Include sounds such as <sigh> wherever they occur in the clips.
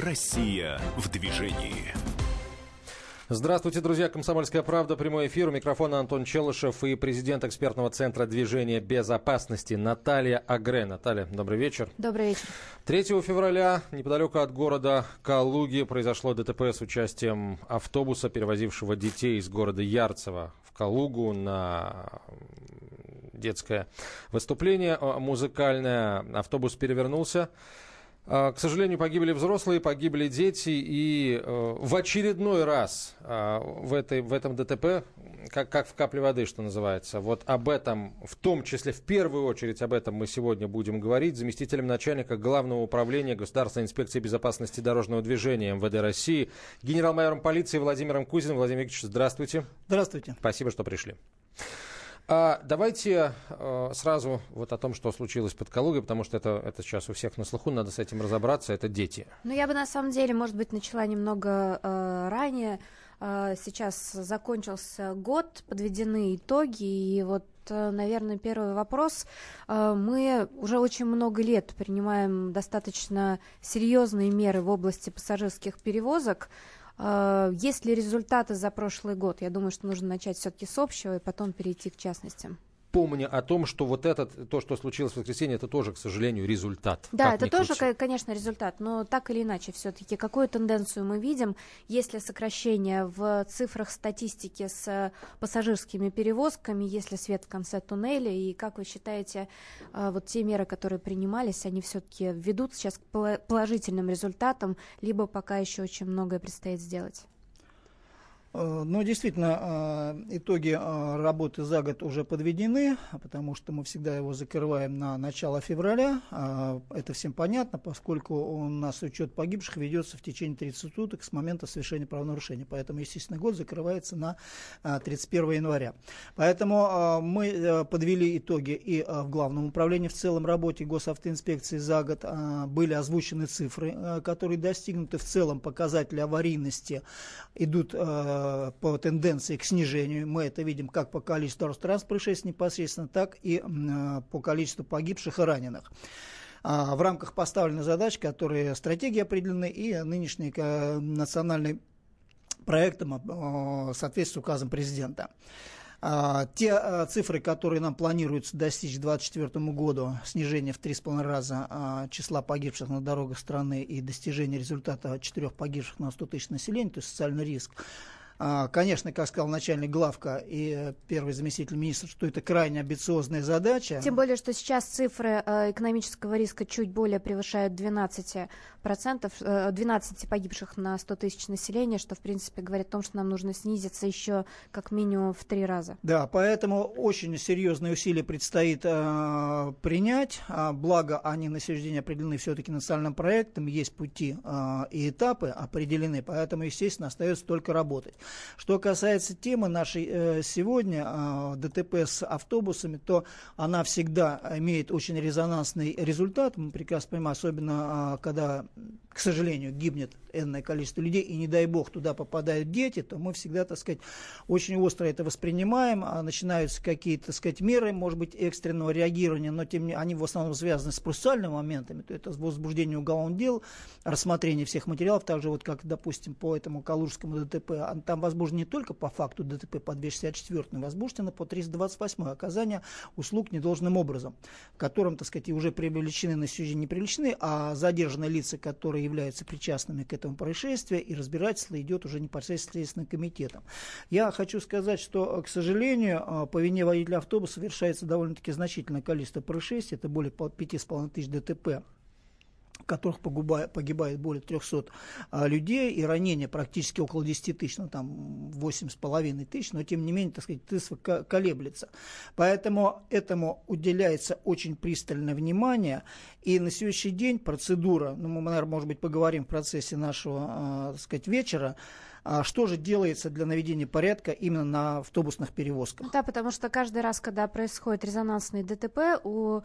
Россия в движении. Здравствуйте, друзья. Комсомольская правда. Прямой эфир. У микрофона Антон Челышев и президент экспертного центра движения безопасности Наталья Агре. Наталья, добрый вечер. Добрый вечер. 3 февраля неподалеку от города Калуги произошло ДТП с участием автобуса, перевозившего детей из города Ярцево в Калугу на детское выступление музыкальное. Автобус перевернулся. А, к сожалению, погибли взрослые, погибли дети, и э, в очередной раз э, в, этой, в этом ДТП, как, как в капле воды, что называется, вот об этом, в том числе, в первую очередь об этом мы сегодня будем говорить, заместителем начальника Главного управления Государственной инспекции безопасности дорожного движения МВД России, генерал-майором полиции Владимиром Кузиным. Владимир Викторович, здравствуйте. Здравствуйте. Спасибо, что пришли. А, давайте а, сразу вот о том, что случилось под Калугой, потому что это, это сейчас у всех на слуху, надо с этим разобраться, это дети. Ну, я бы на самом деле, может быть, начала немного э, ранее. Э, сейчас закончился год, подведены итоги, и вот наверное, первый вопрос. Мы уже очень много лет принимаем достаточно серьезные меры в области пассажирских перевозок. Э, есть ли результаты за прошлый год? Я думаю, что нужно начать все-таки с общего и потом перейти к частностям помня о том, что вот этот, то, что случилось в воскресенье, это тоже, к сожалению, результат. Да, это тоже, крути. конечно, результат, но так или иначе, все-таки какую тенденцию мы видим, если сокращение в цифрах статистики с пассажирскими перевозками, если свет в конце туннеля, и как вы считаете, э, вот те меры, которые принимались, они все-таки ведут сейчас к положительным результатам, либо пока еще очень многое предстоит сделать? Ну, действительно, э, итоги э, работы за год уже подведены, потому что мы всегда его закрываем на начало февраля. Это всем понятно, поскольку у нас учет погибших ведется в течение 30 суток с момента совершения правонарушения. Поэтому, естественно, год закрывается на 31 января. Поэтому мы подвели итоги и в Главном управлении в целом работе госавтоинспекции за год. Были озвучены цифры, которые достигнуты. В целом показатели аварийности идут Э, по тенденции к снижению. Мы это видим как по количеству транспортных происшествий непосредственно, так и э, по количеству погибших и раненых а, в рамках поставленной задачи, которые стратегии определены и нынешний э, национальный проектом соответствует указам президента. А, те а, цифры, которые нам планируется достичь к 2024 году, снижение в 3,5 раза а, числа погибших на дорогах страны и достижение результата 4 погибших на 100 тысяч населения, то есть социальный риск, конечно, как сказал начальник главка и э, первый заместитель министра, что это крайне амбициозная задача. Тем более, что сейчас цифры э, экономического риска чуть более превышают 12%, 12 э, погибших на 100 тысяч населения, что, в принципе, говорит о том, что нам нужно снизиться еще как минимум в три раза. Да, поэтому очень серьезные усилия предстоит э, принять. А, благо, они на сегодняшний день определены все-таки национальным проектом, есть пути э, и этапы определены, поэтому, естественно, остается только работать. Что касается темы нашей э, сегодня, э, ДТП с автобусами, то она всегда имеет очень резонансный результат. Мы прекрасно понимаем, особенно э, когда к сожалению, гибнет энное количество людей, и не дай бог туда попадают дети, то мы всегда, так сказать, очень остро это воспринимаем, а начинаются какие-то, так сказать, меры, может быть, экстренного реагирования, но тем не они в основном связаны с процессуальными моментами, то это возбуждение уголовных дел, рассмотрение всех материалов, также вот как, допустим, по этому Калужскому ДТП, а там возбуждено не только по факту ДТП по 264, но возбуждено по 328 оказание услуг недолжным образом, в котором, так сказать, уже привлечены на сегодня не привлечены, а задержанные лица, которые являются причастными к этому происшествию, и разбирательство идет уже непосредственно Следственным комитетом. Я хочу сказать, что, к сожалению, а, по вине водителя автобуса совершается довольно-таки значительное количество происшествий, это более 5,5 тысяч ДТП которых погибает, погибает более 300 а, людей, и ранения практически около 10 тысяч, ну там 8,5 тысяч, но тем не менее, так сказать, цифра колеблется. Поэтому этому уделяется очень пристальное внимание, и на сегодняшний день процедура, ну мы, наверное, может быть, поговорим в процессе нашего, а, так сказать, вечера, А что же делается для наведения порядка именно на автобусных перевозках? Да, потому что каждый раз, когда происходит резонансный ДТП, у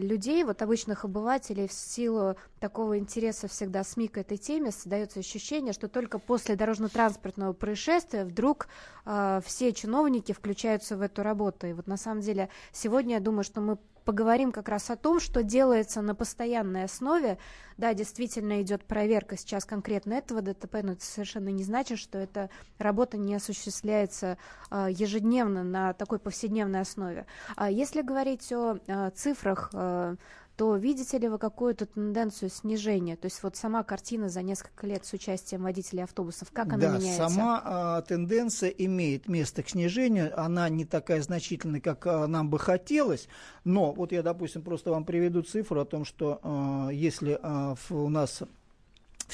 людей, вот обычных обывателей, в силу такого интереса всегда СМИ к этой теме, создается ощущение, что только после дорожно-транспортного происшествия вдруг э, все чиновники включаются в эту работу. И вот на самом деле сегодня я думаю, что мы поговорим как раз о том, что делается на постоянной основе. Да, действительно идет проверка сейчас конкретно этого ДТП, но это совершенно не значит, что эта работа не осуществляется э, ежедневно на такой повседневной основе. А если говорить о цифрах, э, то видите ли вы какую-то тенденцию снижения? То есть вот сама картина за несколько лет с участием водителей автобусов, как она да, меняется? сама а, тенденция имеет место к снижению. Она не такая значительная, как а, нам бы хотелось. Но вот я, допустим, просто вам приведу цифру о том, что а, если а, в, у нас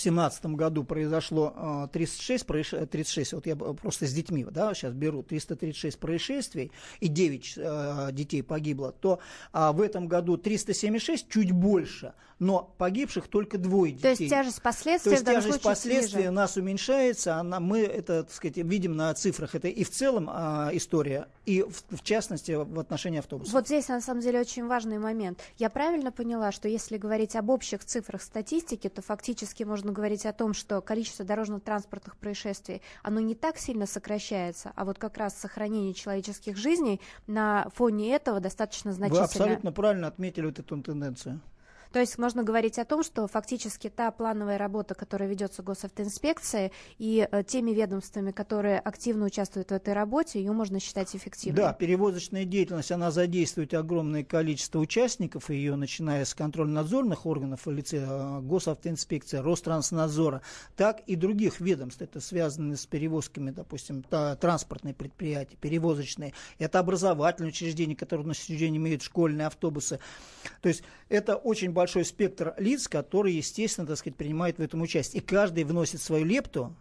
в семнадцатом году произошло 36, проиш... 36, вот я просто с детьми, да, сейчас беру 336 происшествий и 9 э, детей погибло, то а, в этом году 376, чуть больше, но погибших только двое детей. То есть тяжесть последствий То есть тяжесть последствий ниже. у нас уменьшается, она, мы это, так сказать, видим на цифрах, это и в целом а, история, и в, в частности в отношении автобусов. Вот здесь на самом деле очень важный момент. Я правильно поняла, что если говорить об общих цифрах статистики, то фактически можно говорить о том, что количество дорожно-транспортных происшествий, оно не так сильно сокращается, а вот как раз сохранение человеческих жизней на фоне этого достаточно Вы значительно. абсолютно правильно отметили вот эту тенденцию. То есть можно говорить о том, что фактически та плановая работа, которая ведется госавтоинспекцией и э, теми ведомствами, которые активно участвуют в этой работе, ее можно считать эффективной. Да, перевозочная деятельность, она задействует огромное количество участников, ее начиная с контрольно-надзорных органов в лице э, госавтоинспекции, Ространснадзора, так и других ведомств. Это связано с перевозками, допустим, транспортные предприятия, перевозочные. Это образовательные учреждения, которые на день имеют школьные автобусы. То есть это очень большой спектр лиц, которые, естественно, так сказать, принимают в этом участие. И каждый вносит свою лепту,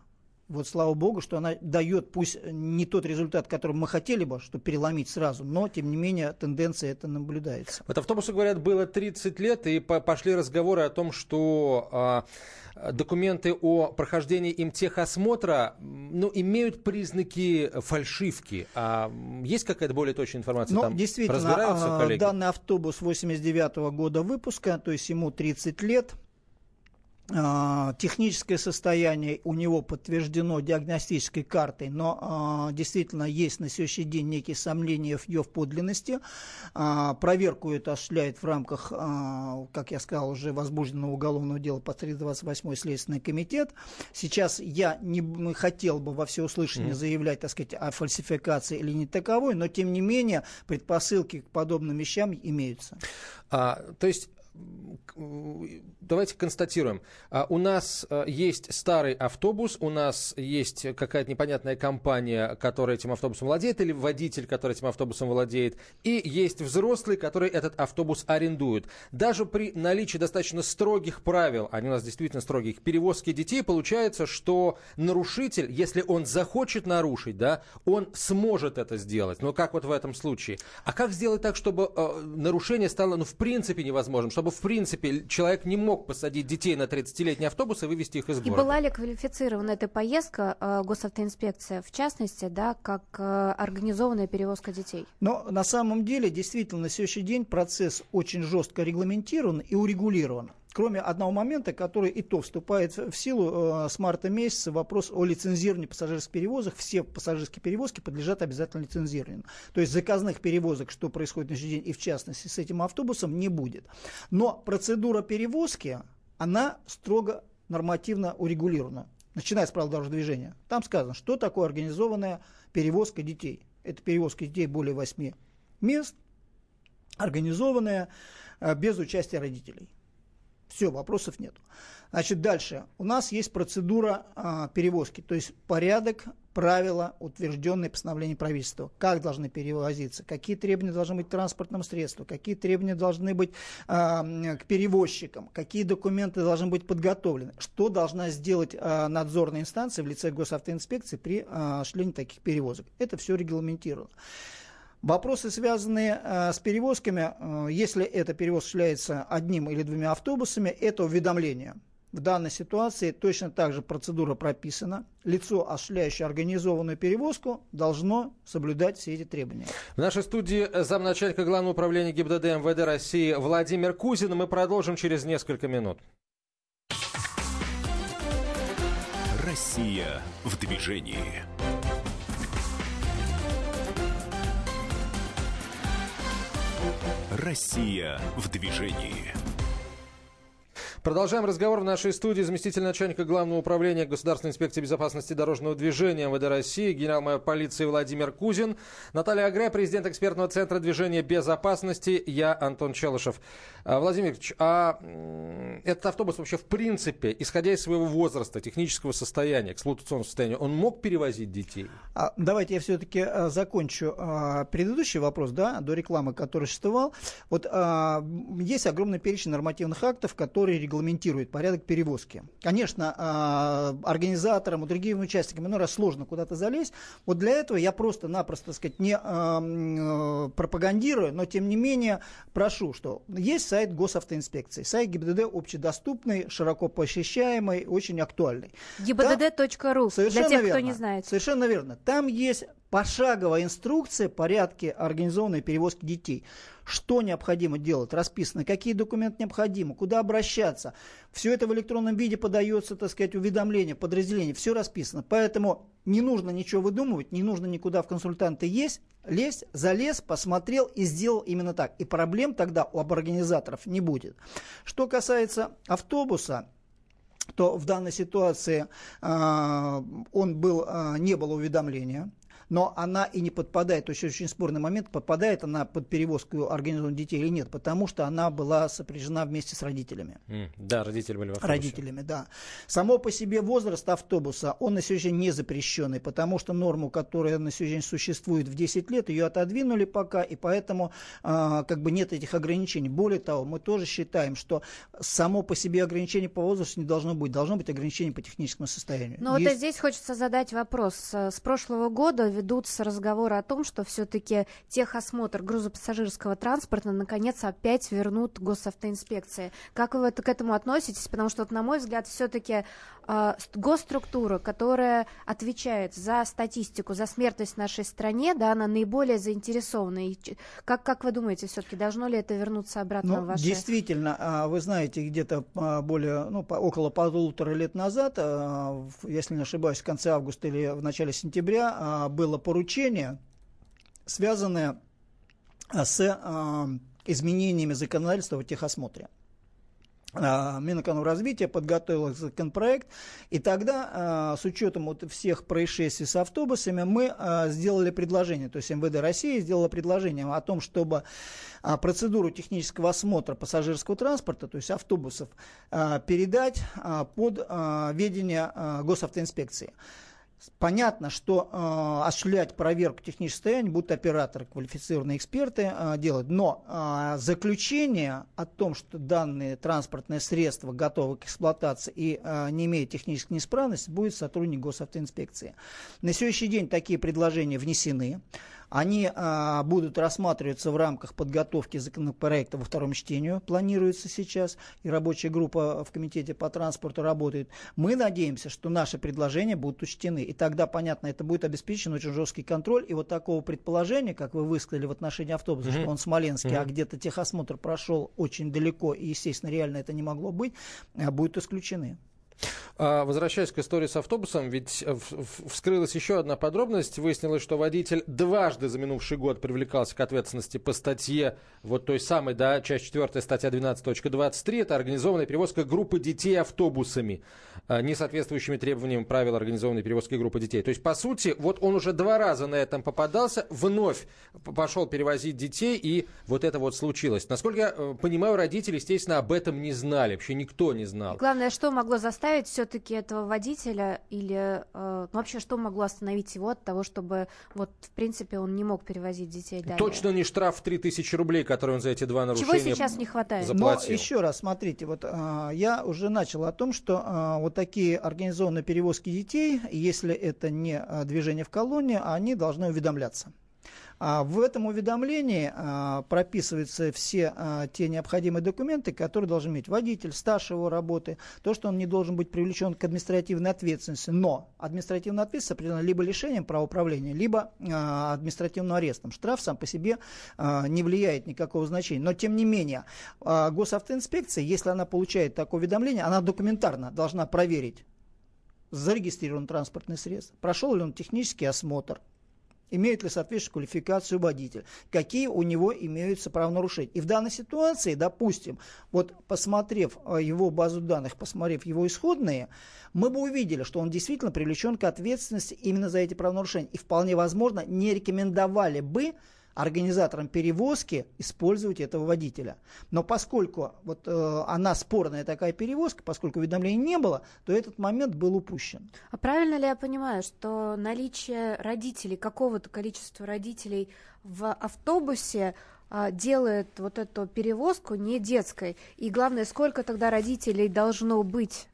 вот слава богу, что она дает, пусть не тот результат, который мы хотели бы, что переломить сразу, но, тем не менее, тенденция это наблюдается. Вот автобусу, говорят, было 30 лет, и по- пошли разговоры о том, что а, документы о прохождении им техосмотра ну, имеют признаки фальшивки. А есть какая-то более точная информация? Но Там Ну, действительно, разбираются а, коллеги? данный автобус 89 года выпуска, то есть ему 30 лет. А, Техническое состояние у него подтверждено диагностической картой, но а, действительно есть на сегодняшний день некие сомнения в ее подлинности. А, проверку это осуществляет в рамках, а, как я сказал, уже возбужденного уголовного дела по 328 Следственный комитет. Сейчас я не хотел бы во всеуслышание заявлять, так сказать, о фальсификации или не таковой, но тем не менее предпосылки к подобным вещам имеются. А, то есть давайте констатируем. А, у нас а, есть старый автобус, у нас есть какая-то непонятная компания, которая этим автобусом владеет, или водитель, который этим автобусом владеет, и есть взрослый, который этот автобус арендует. Даже при наличии достаточно строгих правил, они у нас действительно строгие, к перевозке детей, получается, что нарушитель, если он захочет нарушить, да, он сможет это сделать. Но как вот в этом случае? А как сделать так, чтобы э, нарушение стало, ну, в принципе невозможным, чтобы, в принципе, человек не мог посадить детей на 30-летний автобус и вывести их из И города? была ли квалифицирована эта поездка э, госавтоинспекция, в частности, да, как э, организованная перевозка детей? Но на самом деле, действительно, на сегодняшний день процесс очень жестко регламентирован и урегулирован. Кроме одного момента, который и то вступает в силу э, с марта месяца, вопрос о лицензировании пассажирских перевозок. Все пассажирские перевозки подлежат обязательно лицензированию. То есть заказных перевозок, что происходит на сегодняшний день, и в частности с этим автобусом, не будет. Но процедура перевозки, она строго нормативно урегулирована. Начиная с правил дорожного движения. Там сказано, что такое организованная перевозка детей. Это перевозка детей более 8 мест, организованная э, без участия родителей. Все, вопросов нет. Значит, дальше. У нас есть процедура а, перевозки, то есть порядок, правила, утвержденные постановлением правительства. Как должны перевозиться, какие требования должны быть к транспортным средствам, какие требования должны быть а, к перевозчикам, какие документы должны быть подготовлены, что должна сделать а, надзорная инстанция в лице госавтоинспекции при а, осуществлении таких перевозок. Это все регламентировано. Вопросы, связанные э, с перевозками, э, если эта перевозка осуществляется одним или двумя автобусами, это уведомление. в данной ситуации точно так же процедура прописана. Лицо, осуществляющее организованную перевозку, должно соблюдать все эти требования. В нашей студии замначальника Главного управления ГИБДД МВД России Владимир Кузин. Мы продолжим через несколько минут. Россия в движении. Россия в движении. Продолжаем разговор в нашей студии. Заместитель начальника Главного управления Государственной инспекции безопасности дорожного движения МВД России, генерал-майор полиции Владимир Кузин, Наталья Агря, президент экспертного центра движения безопасности, я Антон Челышев. А, Владимир Викторович, а этот автобус вообще в принципе, исходя из своего возраста, технического состояния, эксплуатационного состояния, он мог перевозить детей? А, давайте я все-таки а, закончу предыдущий вопрос, да, до рекламы, который существовал. Вот есть огромный перечень нормативных актов, которые регламентирует порядок перевозки. Конечно, а, организаторам и другим участникам иной раз сложно куда-то залезть. Вот для этого я просто-напросто, так сказать, не а, э, пропагандирую, но тем не менее прошу, что есть сайт госавтоинспекции, сайт ГИБДД общедоступный, широко посещаемый, очень актуальный. ГИБДД.ру, для тех, верно, кто не знает. Совершенно верно. Там есть пошаговая инструкция порядке организованной перевозки детей. Что необходимо делать, расписано, какие документы необходимы, куда обращаться. Все это в электронном виде подается, так сказать, уведомление, подразделение, все расписано. Поэтому не нужно ничего выдумывать, не нужно никуда в консультанты есть, лезть, залез, посмотрел и сделал именно так. И проблем тогда у организаторов не будет. Что касается автобуса, то в данной ситуации э, он был, э, не было уведомления но она и не подпадает, то есть очень спорный момент, подпадает она под перевозку организованных детей или нет, потому что она была сопряжена вместе с родителями. Mm, да, родители были в автобусе. Родителями, да. Само по себе возраст автобуса, он на сегодня не запрещенный, потому что норму, которая на сегодня существует в 10 лет, ее отодвинули пока, и поэтому а, как бы нет этих ограничений. Более того, мы тоже считаем, что само по себе ограничение по возрасту не должно быть, должно быть ограничение по техническому состоянию. Но Есть... вот здесь хочется задать вопрос. С прошлого года ведутся разговоры о том, что все-таки техосмотр грузопассажирского транспорта наконец опять вернут госавтоинспекции. Как вы к этому относитесь? Потому что, вот, на мой взгляд, все-таки госструктура, которая отвечает за статистику, за смертность в нашей стране, да, она наиболее заинтересована. И как, как вы думаете, все-таки должно ли это вернуться обратно ну, в ваше... Действительно, а, вы знаете, где-то а, более, ну, около полутора лет назад, а, если не ошибаюсь, в конце августа или в начале сентября было поручение, связанное с изменениями законодательства в техосмотре. А, Минэкономразвития подготовила законопроект, и тогда а, с учетом вот всех происшествий с автобусами мы а, сделали предложение, то есть МВД России сделала предложение о том, чтобы процедуру технического осмотра пассажирского транспорта, то есть автобусов, передать под ведение госавтоинспекции. Понятно, что э, осуществлять проверку технического состояния будут операторы, квалифицированные эксперты э, делать. Но э, заключение о том, что данные транспортные средства готовы к эксплуатации и э, не имеют технической неисправности, будет сотрудник госавтоинспекции. На сегодняшний день такие предложения внесены. Они а, будут рассматриваться в рамках подготовки законопроекта во втором чтении, планируется сейчас, и рабочая группа в Комитете по транспорту работает. Мы надеемся, что наши предложения будут учтены, и тогда, понятно, это будет обеспечен очень жесткий контроль, и вот такого предположения, как вы высказали в отношении автобуса, mm-hmm. что он смоленский, mm-hmm. а где-то техосмотр прошел очень далеко, и, естественно, реально это не могло быть, а, будут исключены. А, возвращаясь к истории с автобусом, ведь э, вскрылась еще одна подробность. Выяснилось, что водитель дважды за минувший год привлекался к ответственности по статье, вот той самой, да, часть 4, статья 12.23. Это организованная перевозка группы детей автобусами, а, не соответствующими требованиям правил организованной перевозки группы детей. То есть, по сути, вот он уже два раза на этом попадался, вновь пошел перевозить детей, и вот это вот случилось. Насколько я э, понимаю, родители, естественно, об этом не знали, вообще никто не знал. Главное, что могло заставить все все-таки этого водителя или э, ну, вообще что могло остановить его от того, чтобы вот в принципе он не мог перевозить детей далее? Точно не штраф в 3000 рублей, который он за эти два нарушения Чего сейчас не хватает? Заплатил. Но еще раз, смотрите, вот э, я уже начал о том, что э, вот такие организованные перевозки детей, если это не движение в колонне, они должны уведомляться. А в этом уведомлении а, прописываются все а, те необходимые документы, которые должен иметь водитель, стаж его работы, то, что он не должен быть привлечен к административной ответственности. Но административная ответственность определена либо лишением права управления, либо административным арестом. Штраф сам по себе не влияет никакого значения. Но тем не менее, госавтоинспекция, если она получает такое уведомление, она документарно должна проверить, зарегистрирован транспортный средство, прошел ли он технический осмотр, имеет ли соответствующую квалификацию водитель, какие у него имеются правонарушения. И в данной ситуации, допустим, вот посмотрев э, его базу данных, посмотрев его исходные, мы бы увидели, что он действительно привлечен к ответственности именно за эти правонарушения. И вполне возможно, не рекомендовали бы организаторам перевозки использовать этого водителя. Но поскольку вот э, она спорная такая перевозка, поскольку уведомлений не было, то этот момент был упущен. А правильно ли я понимаю, что наличие родителей, какого-то количества родителей в автобусе а, делает вот эту перевозку не детской. И главное, сколько тогда родителей должно быть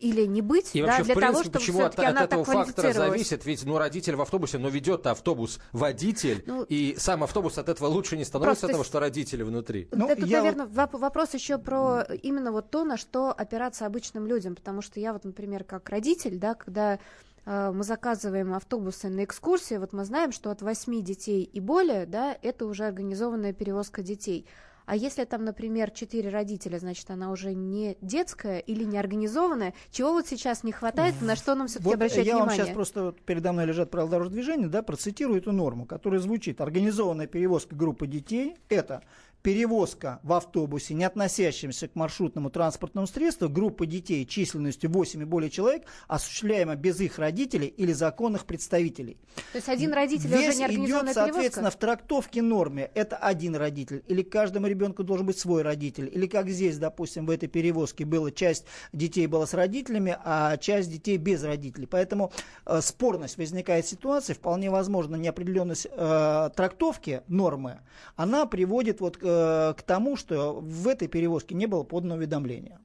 или не быть, и да, вообще, для принципе, того, чтобы почему от, она от этого так фактора зависит, ведь ну, родитель в автобусе, но ведет автобус водитель, ну, и сам автобус от этого лучше не становится, от того, что родители внутри. Ну, Это, я... наверное, вопрос еще про именно вот то, на что опираться обычным людям, потому что я вот, например, как родитель, да, когда э, мы заказываем автобусы на экскурсии, вот мы знаем, что от 8 детей и более, да, это уже организованная перевозка детей. А если там, например, четыре родителя, значит, она уже не детская или не организованная. Чего вот сейчас не хватает, на что нам все-таки вот обращать я внимание? вам сейчас просто вот передо мной лежат правила дорожного движения, да, процитирую эту норму, которая звучит. Организованная перевозка группы детей – это перевозка в автобусе, не относящемся к маршрутному транспортному средству, группы детей численностью 8 и более человек, осуществляема без их родителей или законных представителей. То есть один родитель Весь уже не идет, соответственно, в трактовке норме. Это один родитель. Или каждому ребенку должен быть свой родитель. Или как здесь, допустим, в этой перевозке было часть детей была с родителями, а часть детей без родителей. Поэтому э, спорность возникает ситуация, вполне возможно, неопределенность э, трактовки нормы, она приводит вот к Э, к тому, что в этой перевозке не было подано уведомления.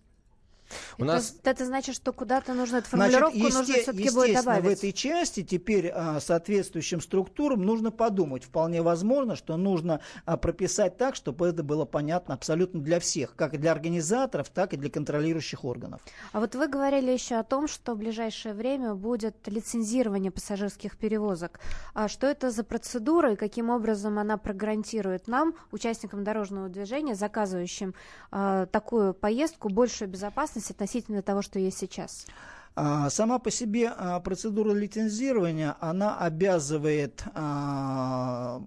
У это, нас... это значит, что куда-то нужно эту формулировку Значит, нужно все-таки будет добавить. в этой части теперь а, соответствующим структурам нужно подумать. Вполне возможно, что нужно а, прописать так, чтобы это было понятно абсолютно для всех, как и для организаторов, так и для контролирующих органов. А вот вы говорили еще о том, что в ближайшее время будет лицензирование пассажирских перевозок. А что это за процедура и каким образом она прогарантирует нам, участникам дорожного движения, заказывающим а, такую поездку, большую безопасность относительно того, что есть сейчас? А, сама по себе а, процедура лицензирования, она обязывает а,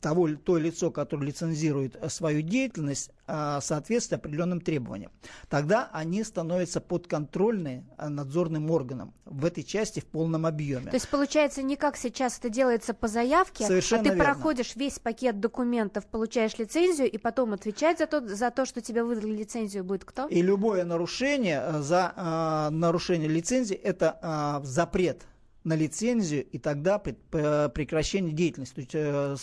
того, то лицо, которое лицензирует э, свою деятельность, а, соответствует определенным требованиям. Тогда они становятся подконтрольны э, надзорным органам в этой части в полном объеме. То есть получается не как сейчас это делается по заявке, Совершенно а ты верно. проходишь весь пакет документов, получаешь лицензию и потом отвечать за то, за то что тебе выдали лицензию будет кто? И любое нарушение э, за э, нарушение лицензии это э, запрет на лицензию и тогда прекращение деятельности. То есть э,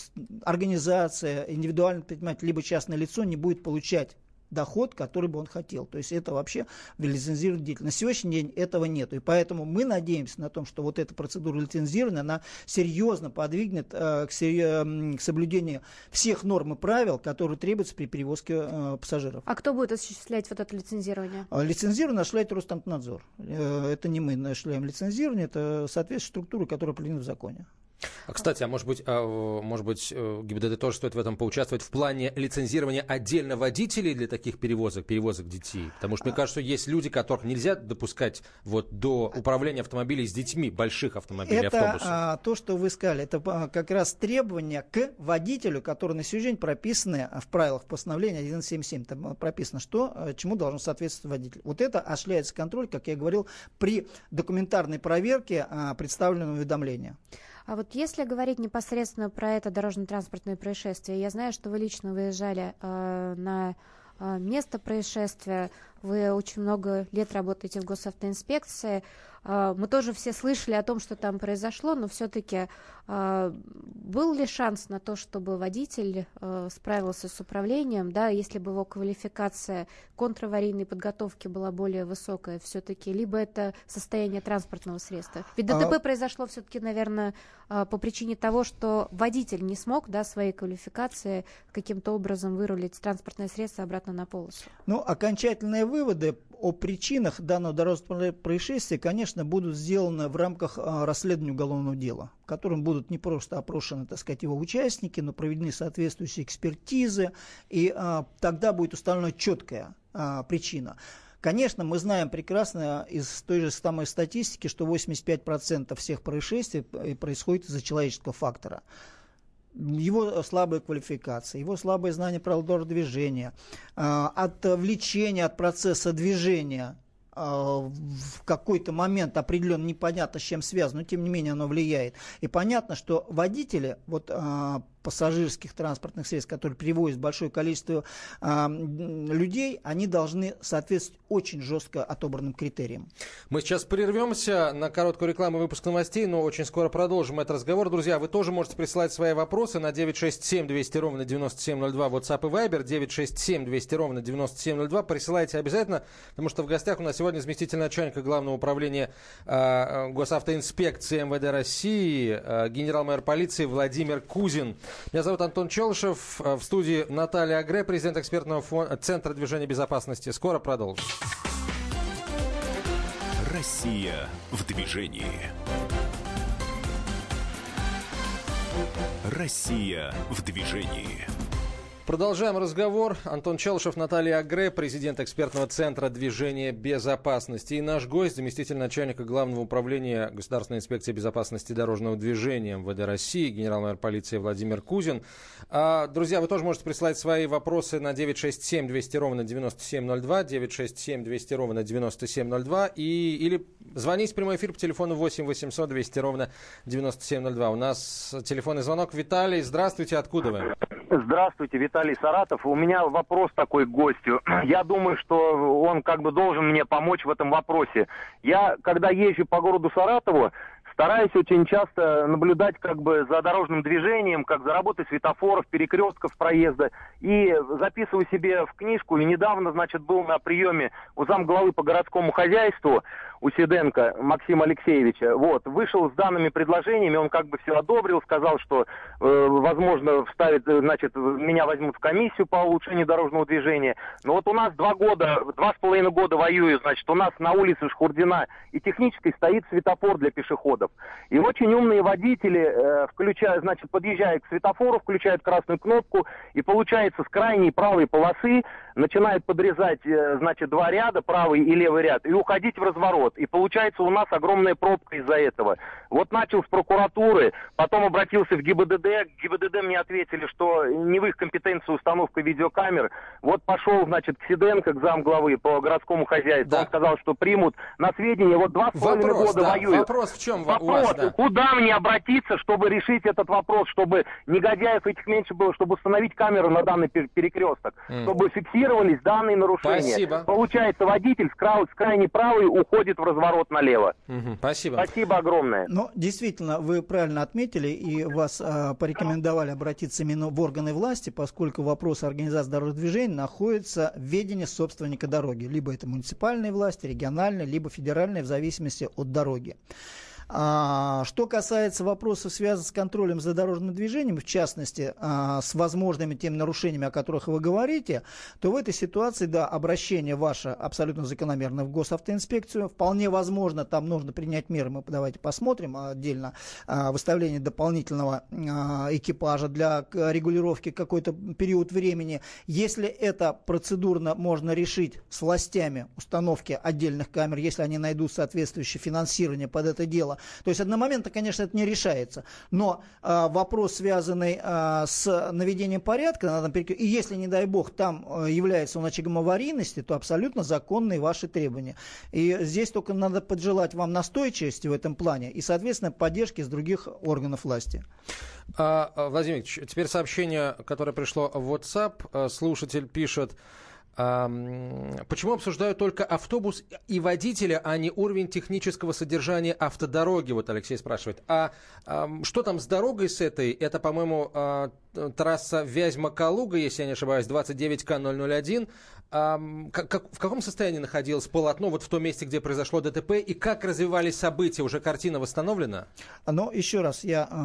организация, индивидуальный предприниматель, либо частное лицо не будет получать доход, который бы он хотел. То есть это вообще лицензированная деятельность. На сегодняшний день этого нет. И поэтому мы надеемся на том, что вот эта процедура лицензирования, она серьезно подвигнет э, к, сери- к соблюдению всех норм и правил, которые требуются при перевозке э, пассажиров. А кто будет осуществлять вот это лицензирование? А, лицензирование осуществляет Ростантнадзор. Э, это не мы осуществляем лицензирование, это соответствующие структуры, которые определены в законе. А, кстати, а может быть, а, может быть, э, ГИБДД тоже стоит в этом поучаствовать в плане лицензирования отдельно водителей для таких перевозок, перевозок детей? Потому что, мне кажется, есть люди, которых нельзя допускать вот до управления автомобилей с детьми, больших автомобилей, это, автобусов. А, то, что вы сказали, это а, как раз требования к водителю, которые на сегодня прописаны в правилах постановления 177. Там прописано, что, чему должен соответствовать водитель. Вот это осуществляется контроль, как я говорил, при документарной проверке а, представленного уведомления. А вот если говорить непосредственно про это дорожно-транспортное происшествие, я знаю, что вы лично выезжали э, на э, место происшествия. Вы очень много лет работаете в госавтоинспекции, а, мы тоже все слышали о том, что там произошло, но все-таки а, был ли шанс на то, чтобы водитель а, справился с управлением, да, если бы его квалификация контраварийной подготовки была более высокая все-таки, либо это состояние транспортного средства? Ведь ДТП а... произошло все-таки, наверное, по причине того, что водитель не смог, да, своей квалификации каким-то образом вырулить транспортное средство обратно на полосу. Ну, окончательные выводы о причинах данного дорожного происшествия, конечно, будут сделаны в рамках а, расследования уголовного дела, в котором будут не просто опрошены, так сказать, его участники, но проведены соответствующие экспертизы, и а, тогда будет установлена четкая а, причина. Конечно, мы знаем прекрасно из той же самой статистики, что 85% всех происшествий э, происходит из-за человеческого фактора его слабая квалификация, его слабое знание правил движения, а, отвлечение от процесса движения а, в какой-то момент определенно непонятно с чем связано, но тем не менее оно влияет. И понятно, что водители, вот пассажирских транспортных средств, которые привозят большое количество э, людей, они должны соответствовать очень жестко отобранным критериям. Мы сейчас прервемся на короткую рекламу выпуск новостей, но очень скоро продолжим этот разговор. Друзья, вы тоже можете присылать свои вопросы на 967 200 ровно 9702 WhatsApp и Viber 967 200 ровно 9702. Присылайте обязательно, потому что в гостях у нас сегодня заместитель начальника Главного управления э, госавтоинспекции МВД России, э, генерал-майор полиции Владимир Кузин. Меня зовут Антон Челышев. Э, в студии Наталья Агре, президент экспертного фонда Центра движения безопасности. Скоро продолжим. Россия в движении. Россия в движении. Продолжаем разговор. Антон Челышев, Наталья Агре, президент экспертного центра движения безопасности. И наш гость, заместитель начальника Главного управления Государственной инспекции безопасности дорожного движения МВД России, генерал-майор полиции Владимир Кузин. А, друзья, вы тоже можете присылать свои вопросы на 967 200 ровно 9702, 967 200 ровно 9702, и, или звонить в прямой эфир по телефону 8 800 200 ровно 9702. У нас телефонный звонок. Виталий, здравствуйте, откуда вы? Здравствуйте, Виталий Саратов. У меня вопрос такой к гостю. <clears throat> Я думаю, что он как бы должен мне помочь в этом вопросе. Я, когда езжу по городу Саратову, стараюсь очень часто наблюдать как бы за дорожным движением, как за работой светофоров, перекрестков проезда. И записываю себе в книжку. И недавно, значит, был на приеме у замглавы по городскому хозяйству у Сиденко Максима Алексеевича. Вот, вышел с данными предложениями, он как бы все одобрил, сказал, что, э, возможно, вставит, значит, меня возьмут в комиссию по улучшению дорожного движения. Но вот у нас два года, два с половиной года воюю, значит, у нас на улице Шхурдина и технической стоит светофор для пешеходов. И очень умные водители, э, включая, значит, подъезжая к светофору, включают красную кнопку, и получается с крайней правой полосы начинают подрезать, э, значит, два ряда, правый и левый ряд, и уходить в разворот. И получается у нас огромная пробка из-за этого. Вот начал с прокуратуры, потом обратился в ГИБДД, ГИБДД мне ответили, что не в их компетенции установка видеокамер. Вот пошел, значит, к Сиденко, к замглавы по городскому хозяйству, да. он сказал, что примут на сведения, вот два с половиной года да. воюют. Вопрос в чем вопрос, вас, да. куда мне обратиться, чтобы решить этот вопрос, чтобы негодяев этих меньше было, чтобы установить камеру на данный перекресток, mm. чтобы фиксировались данные нарушения. Спасибо. Получается, водитель с, край, с крайней правой уходит в разворот налево. Угу, спасибо. Спасибо огромное. Ну, действительно, вы правильно отметили, и вас а, порекомендовали обратиться именно в органы власти, поскольку вопрос организации дорожного движения находится в ведении собственника дороги. Либо это муниципальные власти, региональные, либо федеральные, в зависимости от дороги. А, что касается вопросов, связанных с контролем за дорожным движением, в частности, а, с возможными теми нарушениями, о которых вы говорите, то в этой ситуации, да, обращение ваше абсолютно закономерно в госавтоинспекцию. Вполне возможно, там нужно принять меры, мы давайте посмотрим отдельно, а, выставление дополнительного а, экипажа для регулировки какой-то период времени. Если это процедурно можно решить с властями установки отдельных камер, если они найдут соответствующее финансирование под это дело, то есть одномоментно, конечно, это не решается. Но э, вопрос, связанный э, с наведением порядка, надо и если, не дай бог, там э, является он очагом аварийности, то абсолютно законные ваши требования. И здесь только надо поджелать вам настойчивости в этом плане и, соответственно, поддержки с других органов власти. А, Владимир Ильич, теперь сообщение, которое пришло в WhatsApp. Слушатель пишет, Почему обсуждают только автобус и водителя, а не уровень технического содержания автодороги? Вот Алексей спрашивает. А что там с дорогой с этой? Это, по-моему, а, трасса Вязьма-Калуга, если я не ошибаюсь, 29К001. Как, как, в каком состоянии находилось полотно вот в том месте, где произошло ДТП, и как развивались события? Уже картина восстановлена? Но еще раз я э,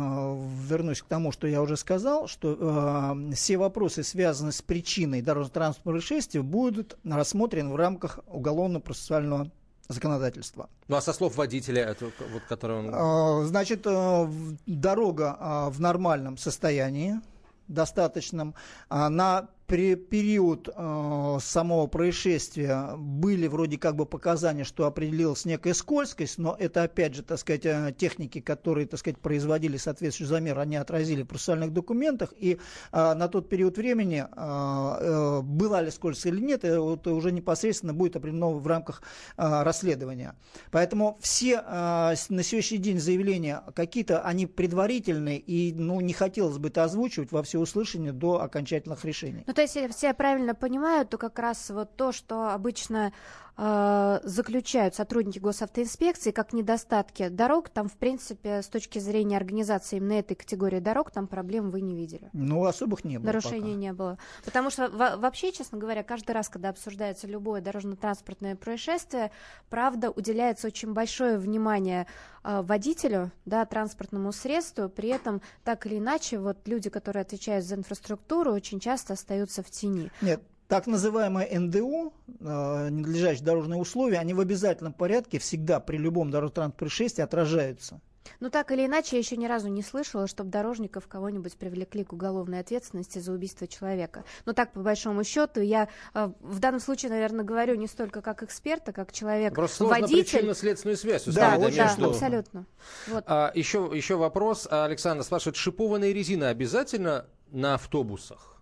вернусь к тому, что я уже сказал, что э, все вопросы, связанные с причиной дорожно-транспортного происшествия, будут рассмотрены в рамках уголовно-процессуального законодательства. Ну а со слов водителя, это, вот, который он... А, значит, э, дорога в нормальном состоянии, достаточном. На при период э, самого происшествия были вроде как бы показания, что определилась некая скользкость, но это опять же, так сказать, э, техники, которые, так сказать, производили соответствующий замер, они отразили в процессуальных документах, и э, на тот период времени э, э, была ли скользкость или нет, это уже непосредственно будет определено в рамках э, расследования. Поэтому все э, на сегодняшний день заявления какие-то, они предварительные, и ну, не хотелось бы это озвучивать во всеуслышание до окончательных решений. Есть, если я правильно понимаю, то как раз вот то, что обычно заключают сотрудники госавтоинспекции как недостатки дорог, там, в принципе, с точки зрения организации именно этой категории дорог, там проблем вы не видели? Ну, особых не было Нарушений пока. не было. Потому что вообще, честно говоря, каждый раз, когда обсуждается любое дорожно-транспортное происшествие, правда, уделяется очень большое внимание э, водителю, да, транспортному средству, при этом так или иначе, вот люди, которые отвечают за инфраструктуру, очень часто остаются в тени. Нет, так называемые НДУ, э, ненадлежащие дорожные условия, они в обязательном порядке всегда при любом дорожно-транспортном происшествии отражаются. Ну, так или иначе, я еще ни разу не слышала, чтобы дорожников кого-нибудь привлекли к уголовной ответственности за убийство человека. Но так, по большому счету, я э, в данном случае, наверное, говорю не столько как эксперт, а как человек Просто водитель. причинно-следственную связь Да, да, да, что... абсолютно. Вот. А, еще, еще вопрос. Александр спрашивает, шипованные резины обязательно на автобусах?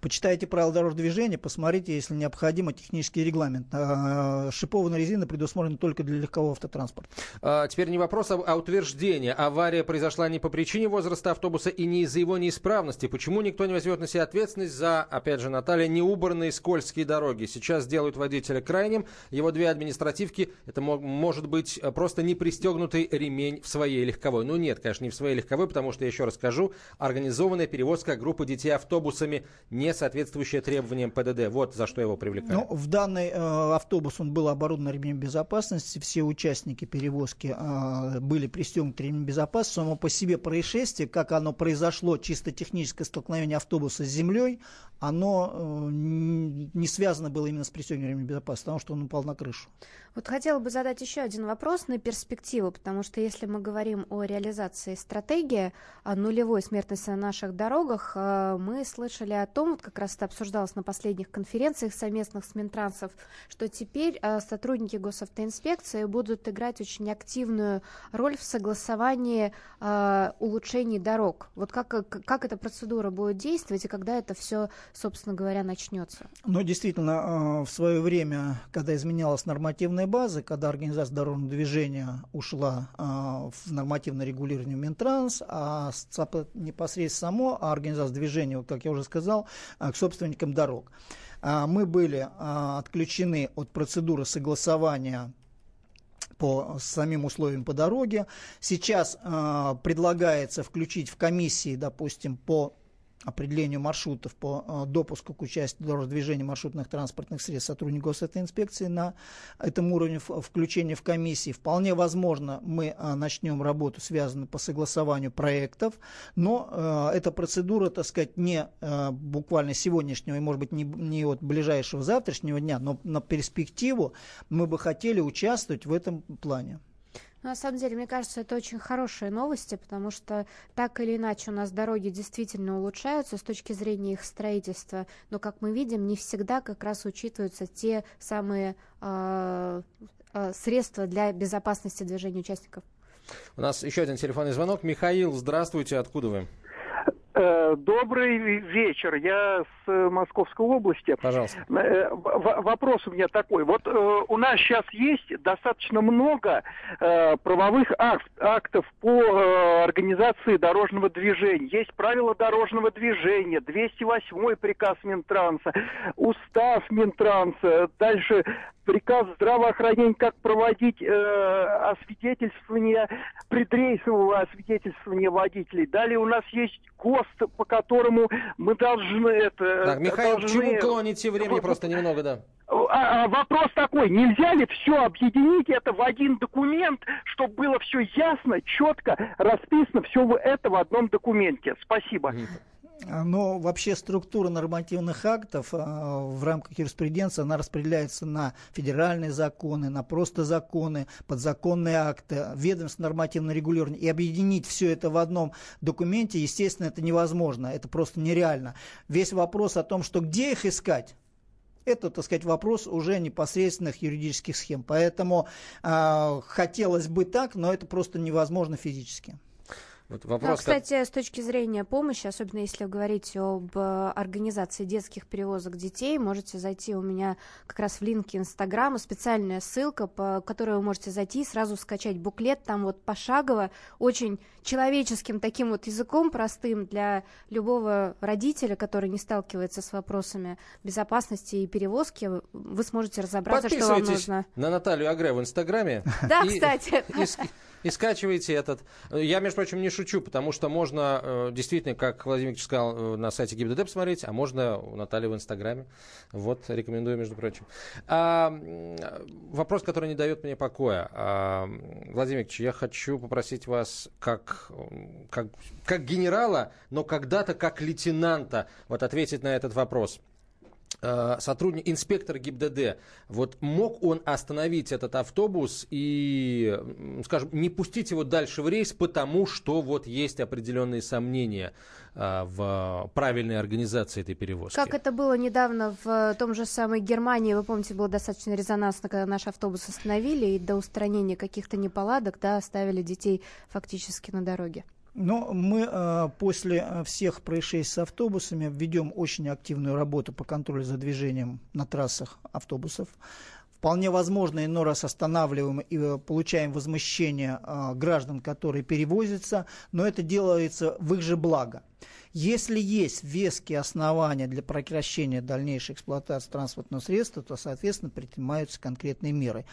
Почитайте правила дорожного движения, посмотрите, если необходимо, технический регламент. А, шипованная резина предусмотрена только для легкового автотранспорта. А, теперь не вопрос, а, а утверждение. Авария произошла не по причине возраста автобуса и не из-за его неисправности. Почему никто не возьмет на себя ответственность за, опять же, Наталья, неубранные скользкие дороги? Сейчас делают водителя крайним. Его две административки, это может быть просто не пристегнутый ремень в своей легковой. Ну нет, конечно, не в своей легковой, потому что, я еще раз скажу, организованная перевозка группы детей автобусами не не соответствующее требованиям ПДД. Вот за что его привлекали. Ну, в данный э, автобус он был оборудован ремнем безопасности. Все участники перевозки э, были пристегнуты ремнем безопасности. Само по себе происшествие, как оно произошло, чисто техническое столкновение автобуса с землей, оно э, не связано было именно с пристегиванием ремнем безопасности, потому что он упал на крышу. Вот хотела бы задать еще один вопрос на перспективу, потому что если мы говорим о реализации стратегии нулевой смертности на наших дорогах, э, мы слышали о том, вот как раз это обсуждалось на последних конференциях совместных с Минтрансов, что теперь э, сотрудники госавтоинспекции будут играть очень активную роль в согласовании э, улучшений дорог. Вот как, как эта процедура будет действовать и когда это все, собственно говоря, начнется? Ну, действительно, в свое время, когда изменялась нормативная базы, когда организация дорожного движения ушла в нормативное регулирование Минтранс, а непосредственно само а организация движения, как я уже сказал, к собственникам дорог. А, мы были а, отключены от процедуры согласования по самим условиям по дороге. Сейчас э, предлагается включить в комиссии, допустим, по определению маршрутов по э, допуску к участию в дорожном движении маршрутных транспортных средств сотрудников инспекции на этом уровне включения в комиссии. Вполне возможно, мы э, начнем работу, связанную по согласованию проектов, но э, эта процедура, так сказать, не буквально сегодняшнего и, может быть, не, не от ближайшего завтрашнего дня, но на перспективу мы бы хотели участвовать в этом плане. На самом деле, мне кажется, это очень хорошие новости, потому что так или иначе у нас дороги действительно улучшаются с точки зрения их строительства, но, как мы видим, не всегда как раз учитываются те самые э, э, средства для безопасности движения участников. У нас еще один телефонный звонок. Михаил, здравствуйте, откуда вы? Э, добрый вечер. Я с э, Московской области. Пожалуйста. Э, вопрос у меня такой. Вот у нас сейчас есть достаточно много правовых актов по организации дорожного движения. Есть правила дорожного движения, 208 приказ Минтранса, устав Минтранса, дальше приказ здравоохранения, как проводить э, освидетельствование, предрейсового освидетельствования водителей. Далее у нас есть ГОСТ, по которому мы должны это... Так, Михаил, должны... к чему клоните? Времени просто немного, да. А, а, вопрос такой, нельзя ли все объединить это в один документ, чтобы было все ясно, четко расписано, все это в одном документе? Спасибо. Но вообще структура нормативных актов а, в рамках юриспруденции, она распределяется на федеральные законы, на просто законы, подзаконные акты, ведомство нормативно регулирование. И объединить все это в одном документе, естественно, это невозможно, это просто нереально. Весь вопрос о том, что где их искать, это, так сказать, вопрос уже непосредственных юридических схем. Поэтому э, хотелось бы так, но это просто невозможно физически. Вот вопрос, ну, кстати, с точки зрения помощи, особенно если говорить об э, организации детских перевозок детей, можете зайти у меня как раз в линке Инстаграма, специальная ссылка, по которой вы можете зайти и сразу скачать буклет, там вот пошагово, очень человеческим таким вот языком простым для любого родителя, который не сталкивается с вопросами безопасности и перевозки, вы сможете разобраться, что вам нужно. на Наталью Агре в Инстаграме. Да, кстати <laughs> и скачиваете этот. Я, между прочим, не шучу, потому что можно э, действительно, как Владимир Викторович сказал, э, на сайте ГИБДД посмотреть, а можно у Натальи в Инстаграме. Вот, рекомендую, между прочим. А, вопрос, который не дает мне покоя. А, Владимир Викторович, я хочу попросить вас, как, как, как генерала, но когда-то как лейтенанта, вот ответить на этот вопрос. Э, сотрудник, инспектор ГИБДД, вот мог он остановить этот автобус и, скажем, не пустить его дальше в рейс, потому что вот есть определенные сомнения э, в правильной организации этой перевозки? Как это было недавно в том же самой Германии, вы помните, было достаточно резонансно, когда наш автобус остановили и до устранения каких-то неполадок, да, оставили детей фактически на дороге. Но мы э, после э, всех происшествий с автобусами ведем очень активную работу по контролю за движением на трассах автобусов. Вполне возможно, иной раз останавливаем и э, получаем возмущение граждан, которые перевозятся, но это делается в их же благо. Если есть веские основания для прекращения дальнейшей эксплуатации транспортного средства, то, соответственно, предпринимаются конкретные меры.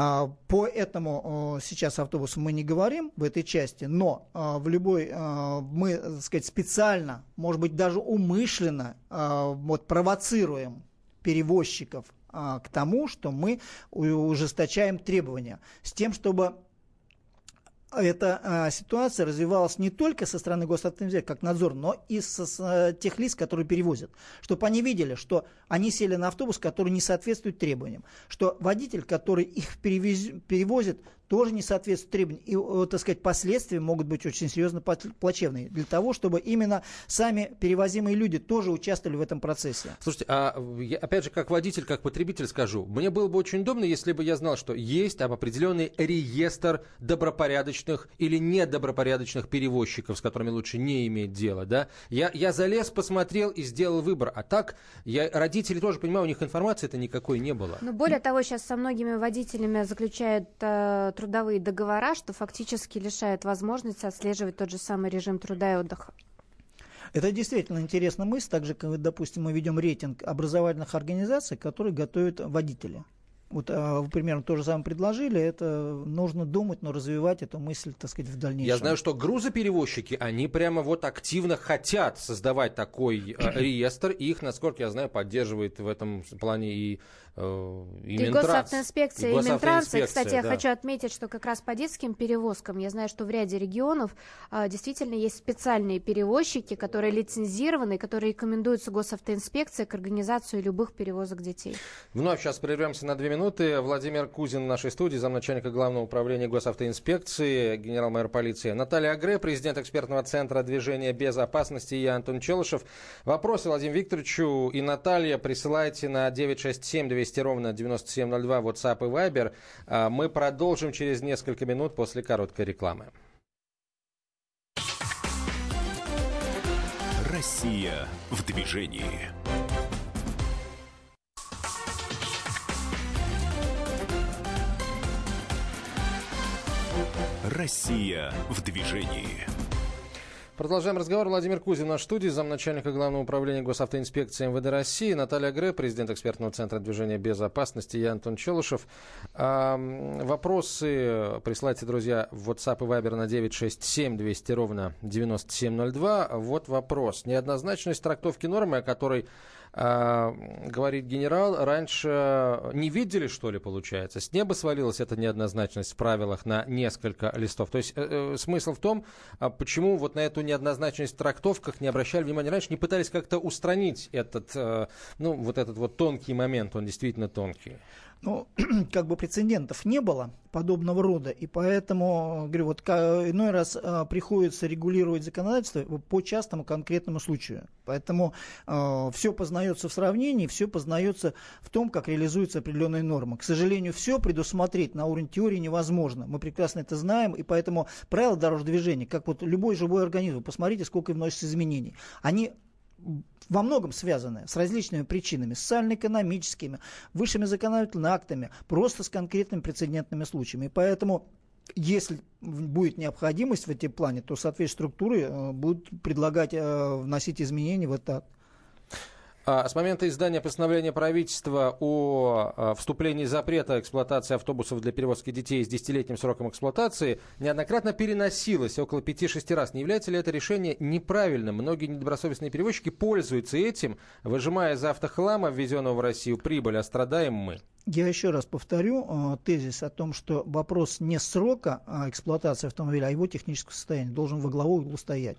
А, по этому сейчас автобусу мы не говорим в этой части, но а, в любой а, мы, так сказать, специально, может быть, даже умышленно вот, провоцируем перевозчиков к тому, что мы ужесточаем требования. С тем, чтобы эта а, ситуация развивалась не только со стороны госавтоинспекции как надзор, но и со, с а, тех лиц, которые перевозят. Чтобы они видели, что они сели на автобус, который не соответствует требованиям. Что водитель, который их перевез, перевозит, тоже не соответствует требованиям. И, так сказать, последствия могут быть очень серьезно плачевные. Для того, чтобы именно сами перевозимые люди тоже участвовали в этом процессе. Слушайте, а я, опять же, как водитель, как потребитель скажу, мне было бы очень удобно, если бы я знал, что есть там определенный реестр добропорядочных или недобропорядочных перевозчиков, с которыми лучше не иметь дела, да? Я, я залез, посмотрел и сделал выбор. А так, я, родители тоже понимаю, у них информации-то никакой не было. Ну, более того, сейчас со многими водителями заключают э, трудовые договора, что фактически лишает возможности отслеживать тот же самый режим труда и отдыха. Это действительно интересная мысль, так же, как, допустим, мы ведем рейтинг образовательных организаций, которые готовят водителей. Вот а, вы примерно то же самое предложили. Это нужно думать, но развивать эту мысль, так сказать, в дальнейшем. Я знаю, что грузоперевозчики, они прямо вот активно хотят создавать такой э, реестр. И их, насколько я знаю, поддерживает в этом плане и и, и госавтоинспекция, и, и Минтранс. И, кстати, да. я хочу отметить, что как раз по детским перевозкам, я знаю, что в ряде регионов а, действительно есть специальные перевозчики, которые лицензированы, которые рекомендуются госавтоинспекции к организации любых перевозок детей. Вновь сейчас прервемся на две минуты. Владимир Кузин в нашей студии, замначальника Главного управления госавтоинспекции, генерал-майор полиции Наталья Агре, президент экспертного центра движения безопасности и Антон Челышев. Вопросы Владимиру Викторовичу и Наталья присылайте на 967 200 200 ровно 9702, WhatsApp и Viber. А, мы продолжим через несколько минут после короткой рекламы. Россия в движении. Россия в движении. Продолжаем разговор. Владимир Кузин в нашей студии, замначальника Главного управления госавтоинспекции МВД России, Наталья Гре, президент экспертного центра движения безопасности, я Антон Челышев. Вопросы присылайте, друзья, в WhatsApp и Viber на 967 200 ровно 9702. Вот вопрос. Неоднозначность трактовки нормы, о которой говорит генерал, раньше не видели, что ли, получается? С неба свалилась эта неоднозначность в правилах на несколько листов. То есть э, э, смысл в том, а почему вот на эту неоднозначность в трактовках не обращали внимания раньше, не пытались как-то устранить этот, э, ну, вот этот вот тонкий момент, он действительно тонкий. Ну, <clears throat> как бы прецедентов не было подобного рода, и поэтому, говорю, вот иной раз а, приходится регулировать законодательство по частному конкретному случаю. Поэтому а, все познается в сравнении, все познается в том, как реализуются определенные нормы. К сожалению, все предусмотреть на уровне теории невозможно. Мы прекрасно это знаем, и поэтому правила дорожного движения, как вот любой живой организм, посмотрите, сколько вносится изменений, они во многом связаны с различными причинами, социально-экономическими, высшими законодательными актами, просто с конкретными прецедентными случаями. И поэтому если будет необходимость в этом плане, то соответствующие структуры э, будут предлагать э, вносить изменения в этот. А, с момента издания постановления правительства о а, вступлении запрета эксплуатации автобусов для перевозки детей с десятилетним сроком эксплуатации неоднократно переносилось около 5-6 раз. Не является ли это решение неправильным? Многие недобросовестные перевозчики пользуются этим, выжимая из автохлама, ввезенного в Россию, прибыль, а страдаем мы. Я еще раз повторю э, тезис о том, что вопрос не срока эксплуатации автомобиля, а его технического состояния должен во главу угла стоять.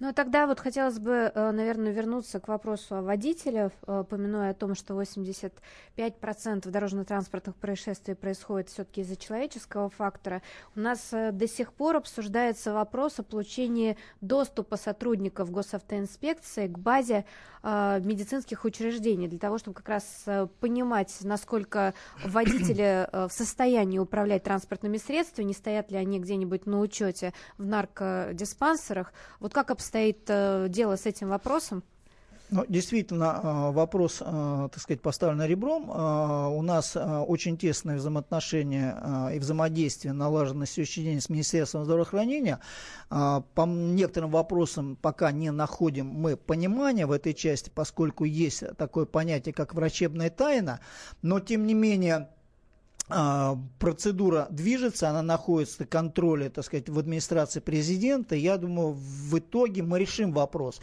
Ну, тогда вот хотелось бы, э, наверное, вернуться к вопросу о водителях, э, помянуя о том, что 85% дорожно-транспортных происшествий происходит все-таки из-за человеческого фактора. У нас э, до сих пор обсуждается вопрос о получении доступа сотрудников госавтоинспекции к базе медицинских учреждений, для того, чтобы как раз понимать, насколько водители в состоянии управлять транспортными средствами, не стоят ли они где-нибудь на учете в наркодиспансерах. Вот как обстоят обстоит э, дело с этим вопросом? Ну, действительно, э, вопрос, э, так сказать, поставлен ребром. У нас очень тесные взаимоотношения и взаимодействие налажено на сегодняшний день с Министерством здравоохранения. По некоторым вопросам пока не находим мы понимания в этой части, поскольку есть такое понятие, как врачебная тайна, но, тем не менее, процедура движется, она находится на контроле, так сказать, в администрации президента. Я думаю, в итоге мы решим вопрос.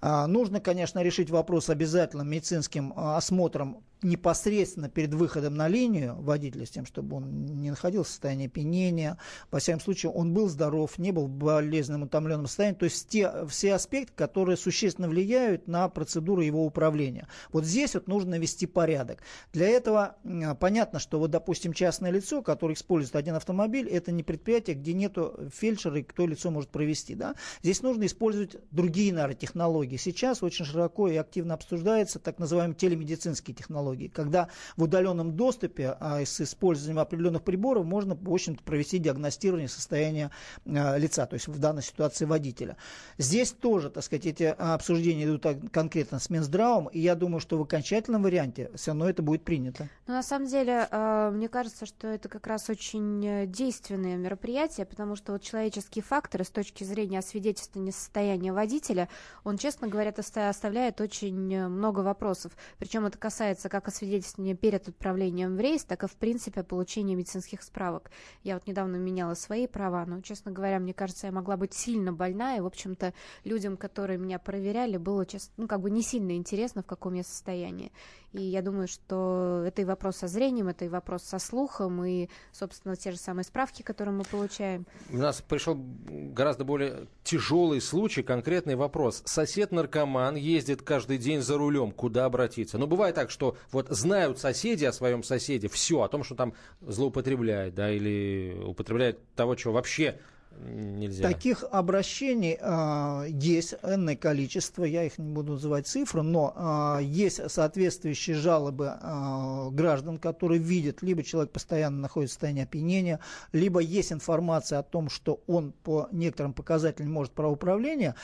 А, нужно, конечно, решить вопрос обязательно медицинским а, осмотром непосредственно перед выходом на линию водителя, с тем, чтобы он не находился в состоянии опьянения. Во всяком случае, он был здоров, не был в болезненном утомленном состоянии. То есть те, все аспекты, которые существенно влияют на процедуру его управления. Вот здесь вот нужно вести порядок. Для этого понятно, что вот, допустим, частное лицо, которое использует один автомобиль, это не предприятие, где нету фельдшера и кто лицо может провести. Да? Здесь нужно использовать другие, наверное, технологии. Сейчас очень широко и активно обсуждается так называемые телемедицинские технологии технологий, когда в удаленном доступе а, с использованием определенных приборов можно, в общем-то, провести диагностирование состояния а, лица, то есть в данной ситуации водителя. Здесь тоже, так сказать, эти обсуждения идут конкретно с Минздравом, и я думаю, что в окончательном варианте все равно это будет принято. Но на самом деле, э, мне кажется, что это как раз очень э, действенное мероприятие, потому что вот человеческие факторы с точки зрения освидетельствования состояния водителя, он, честно говоря, оставляет очень э, много вопросов. Причем это касается как как освидетельствование перед отправлением в рейс, так и, в принципе, получение медицинских справок. Я вот недавно меняла свои права, но, честно говоря, мне кажется, я могла быть сильно больна, и, в общем-то, людям, которые меня проверяли, было, честно, ну, как бы не сильно интересно, в каком я состоянии. И я думаю, что это и вопрос со зрением, это и вопрос со слухом, и, собственно, те же самые справки, которые мы получаем. У нас пришел гораздо более тяжелый случай, конкретный вопрос. Сосед-наркоман ездит каждый день за рулем, куда обратиться? Но бывает так, что вот знают соседи о своем соседе все, о том, что там злоупотребляет, да, или употребляет того, чего вообще нельзя? Таких обращений э, есть энное количество, я их не буду называть цифры, но э, есть соответствующие жалобы э, граждан, которые видят, либо человек постоянно находится в состоянии опьянения, либо есть информация о том, что он по некоторым показателям может правоуправления,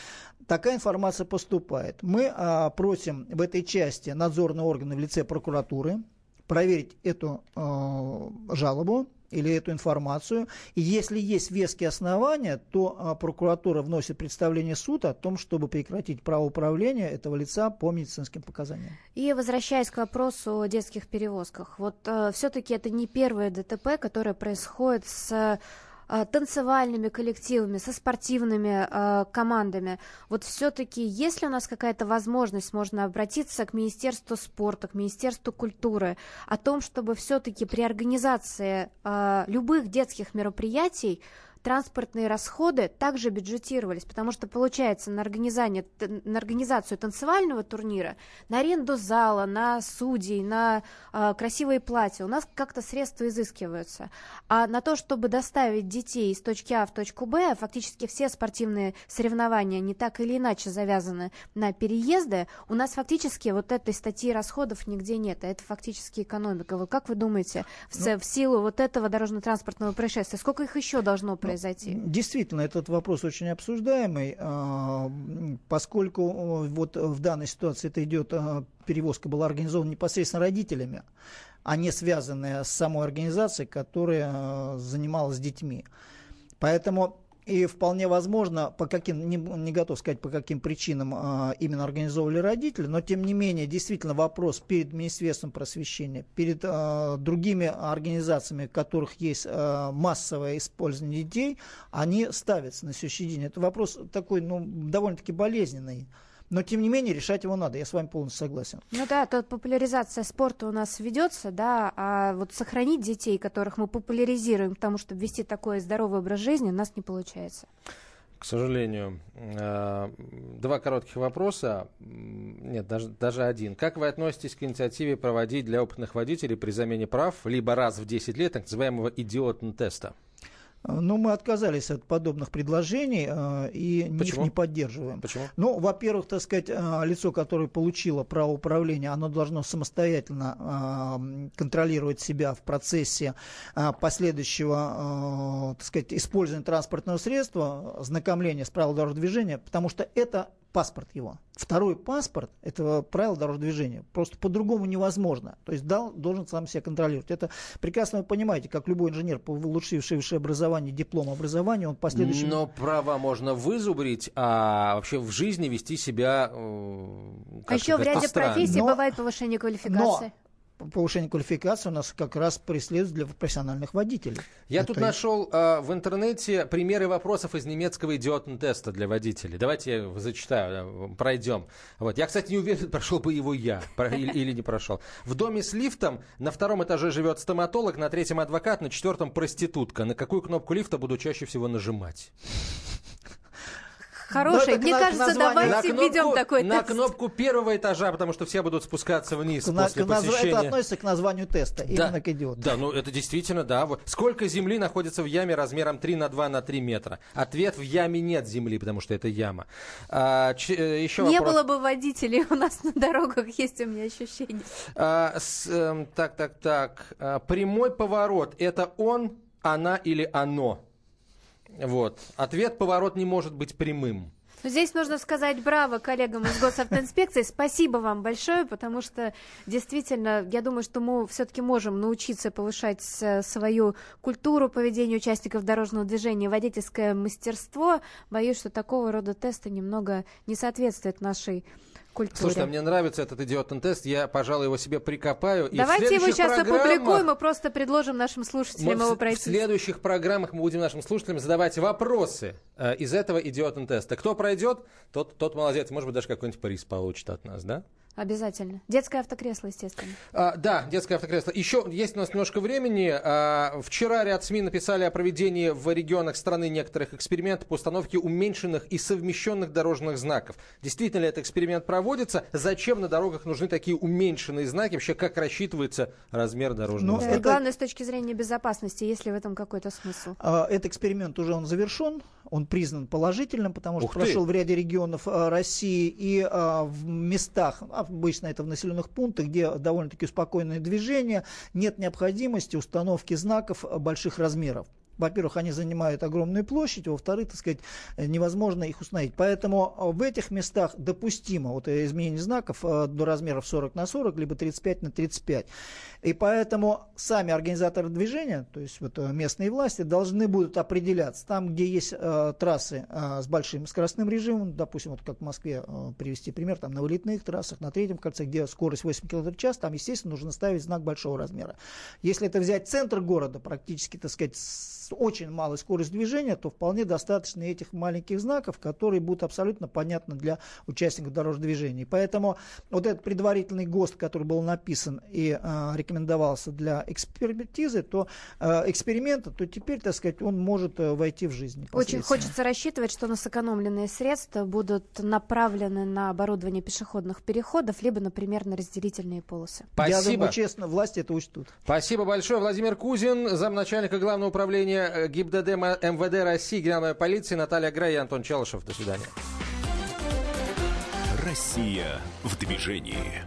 такая информация поступает. Мы э, просим в этой части надзорные органы в лице прокуратуры проверить эту э, жалобу, или эту информацию. И если есть веские основания, то а, прокуратура вносит представление суд о том, чтобы прекратить право управления этого лица по медицинским показаниям. И возвращаясь к вопросу о детских перевозках, вот э, все-таки это не первое ДТП, которое происходит с танцевальными коллективами, со спортивными э, командами. Вот все-таки, есть ли у нас какая-то возможность, можно обратиться к Министерству спорта, к Министерству культуры о том, чтобы все-таки при организации э, любых детских мероприятий транспортные расходы также бюджетировались, потому что, получается, на, организацию, на организацию танцевального турнира, на аренду зала, на судей, на э, красивые платья у нас как-то средства изыскиваются. А на то, чтобы доставить детей из точки А в точку Б, фактически все спортивные соревнования не так или иначе завязаны на переезды, у нас фактически вот этой статьи расходов нигде нет, а это фактически экономика. Вот как вы думаете, в, ну, в силу вот этого дорожно-транспортного происшествия, сколько их еще должно произойти? Произойти? Действительно, этот вопрос очень обсуждаемый, а, поскольку вот в данной ситуации это идет, а, перевозка была организована непосредственно родителями, а не связанная с самой организацией, которая а, занималась детьми. Поэтому и вполне возможно, по каким, не, не готов сказать, по каким причинам а, именно организовывали родители, но тем не менее, действительно вопрос перед Министерством просвещения, перед а, другими организациями, у которых есть а, массовое использование детей, они ставятся на сегодняшний день. Это вопрос такой, ну, довольно-таки болезненный. Но, тем не менее, решать его надо. Я с вами полностью согласен. Ну да, тут популяризация спорта у нас ведется, да, а вот сохранить детей, которых мы популяризируем к тому, чтобы вести такой здоровый образ жизни, у нас не получается. К сожалению. Э, два коротких вопроса. Нет, даже, даже один. Как вы относитесь к инициативе проводить для опытных водителей при замене прав либо раз в 10 лет так называемого идиотн-теста? Но мы отказались от подобных предложений э, и Почему? их не поддерживаем. Почему? Ну, во-первых, так сказать, э, лицо, которое получило право управления, оно должно самостоятельно контролировать себя в процессе последующего, так сказать, использования транспортного средства, знакомления с правилами дорожного движения, потому что это паспорт его. Второй паспорт – это правило дорожного движения. Просто по-другому невозможно. То есть дал, должен сам себя контролировать. Это прекрасно вы понимаете, как любой инженер, получивший высшее образование, диплом образования, он последующим... Но права можно вызубрить, а вообще в жизни вести себя... Э, а еще в ряде профессий но, бывает повышение квалификации. Но повышение квалификации у нас как раз преследует для профессиональных водителей. Я Это тут нашел э, в интернете примеры вопросов из немецкого идиотн-теста для водителей. Давайте я зачитаю, пройдем. Вот. Я, кстати, не уверен, <laughs> прошел бы его я или не прошел. В доме с лифтом на втором этаже живет стоматолог, на третьем адвокат, на четвертом проститутка. На какую кнопку лифта буду чаще всего нажимать? Хороший. Мне на, кажется, название... давайте на введем такой На тест. кнопку первого этажа, потому что все будут спускаться вниз на, после к посещения. Это относится к названию теста, да, именно к идиоту. Да, ну это действительно, да. Сколько земли находится в яме размером 3 на 2 на 3 метра? Ответ в яме нет земли, потому что это яма. А, ч, э, еще Не вопрос. было бы водителей у нас на дорогах, есть у меня ощущение. А, с, э, так, так, так. А, прямой поворот. Это он, она или оно? Вот. Ответ поворот не может быть прямым. Здесь нужно сказать браво коллегам из госавтоинспекции. Спасибо вам большое, потому что действительно, я думаю, что мы все-таки можем научиться повышать свою культуру поведения участников дорожного движения, водительское мастерство. Боюсь, что такого рода тесты немного не соответствуют нашей культуре. Слушай, а мне нравится этот идиотный тест, я, пожалуй, его себе прикопаю. И Давайте его сейчас опубликуем и просто предложим нашим слушателям его пройти. В следующих программах мы будем нашим слушателям задавать вопросы э, из этого идиотного теста. Кто пройдет, тот, тот молодец. Может быть, даже какой-нибудь приз получит от нас, да? Обязательно. Детское автокресло, естественно. А, да, детское автокресло. Еще есть у нас немножко времени. А, вчера ряд СМИ написали о проведении в регионах страны некоторых экспериментов по установке уменьшенных и совмещенных дорожных знаков. Действительно ли этот эксперимент проводится? Зачем на дорогах нужны такие уменьшенные знаки? Вообще, как рассчитывается размер дорожного ну, знака? Это... Главное, с точки зрения безопасности, есть ли в этом какой-то смысл? А, этот эксперимент уже он завершен, он признан положительным, потому что Ух прошел ты. в ряде регионов а, России и а, в местах, обычно это в населенных пунктах, где довольно-таки спокойное движение, нет необходимости установки знаков больших размеров во-первых, они занимают огромную площадь, во-вторых, так сказать, невозможно их установить. Поэтому э, в этих местах допустимо вот изменение знаков э, до размеров 40 на 40, либо 35 на 35. И поэтому сами организаторы движения, то есть вот э, местные власти, должны будут определяться там, где есть э, трассы э, с большим скоростным режимом, допустим, вот как в Москве э, привести пример, там на вылетных трассах, на третьем кольце, где скорость 8 км в час, там, естественно, нужно ставить знак большого размера. Если это взять центр города, практически, так сказать, очень малой скоростью движения, то вполне достаточно этих маленьких знаков, которые будут абсолютно понятны для участников дорожного движения. Поэтому вот этот предварительный ГОСТ, который был написан и э, рекомендовался для экспертизы, то э, эксперимента, то теперь, так сказать, он может э, войти в жизнь. Очень хочется рассчитывать, что на сэкономленные средства будут направлены на оборудование пешеходных переходов, либо, например, на разделительные полосы. Спасибо. Я думаю, честно, власти это учтут. Спасибо большое. Владимир Кузин, замначальника Главного управления управления ГИБДД МВД России, Генеральной полиции Наталья Грей и Антон Челышев. До свидания. Россия в движении.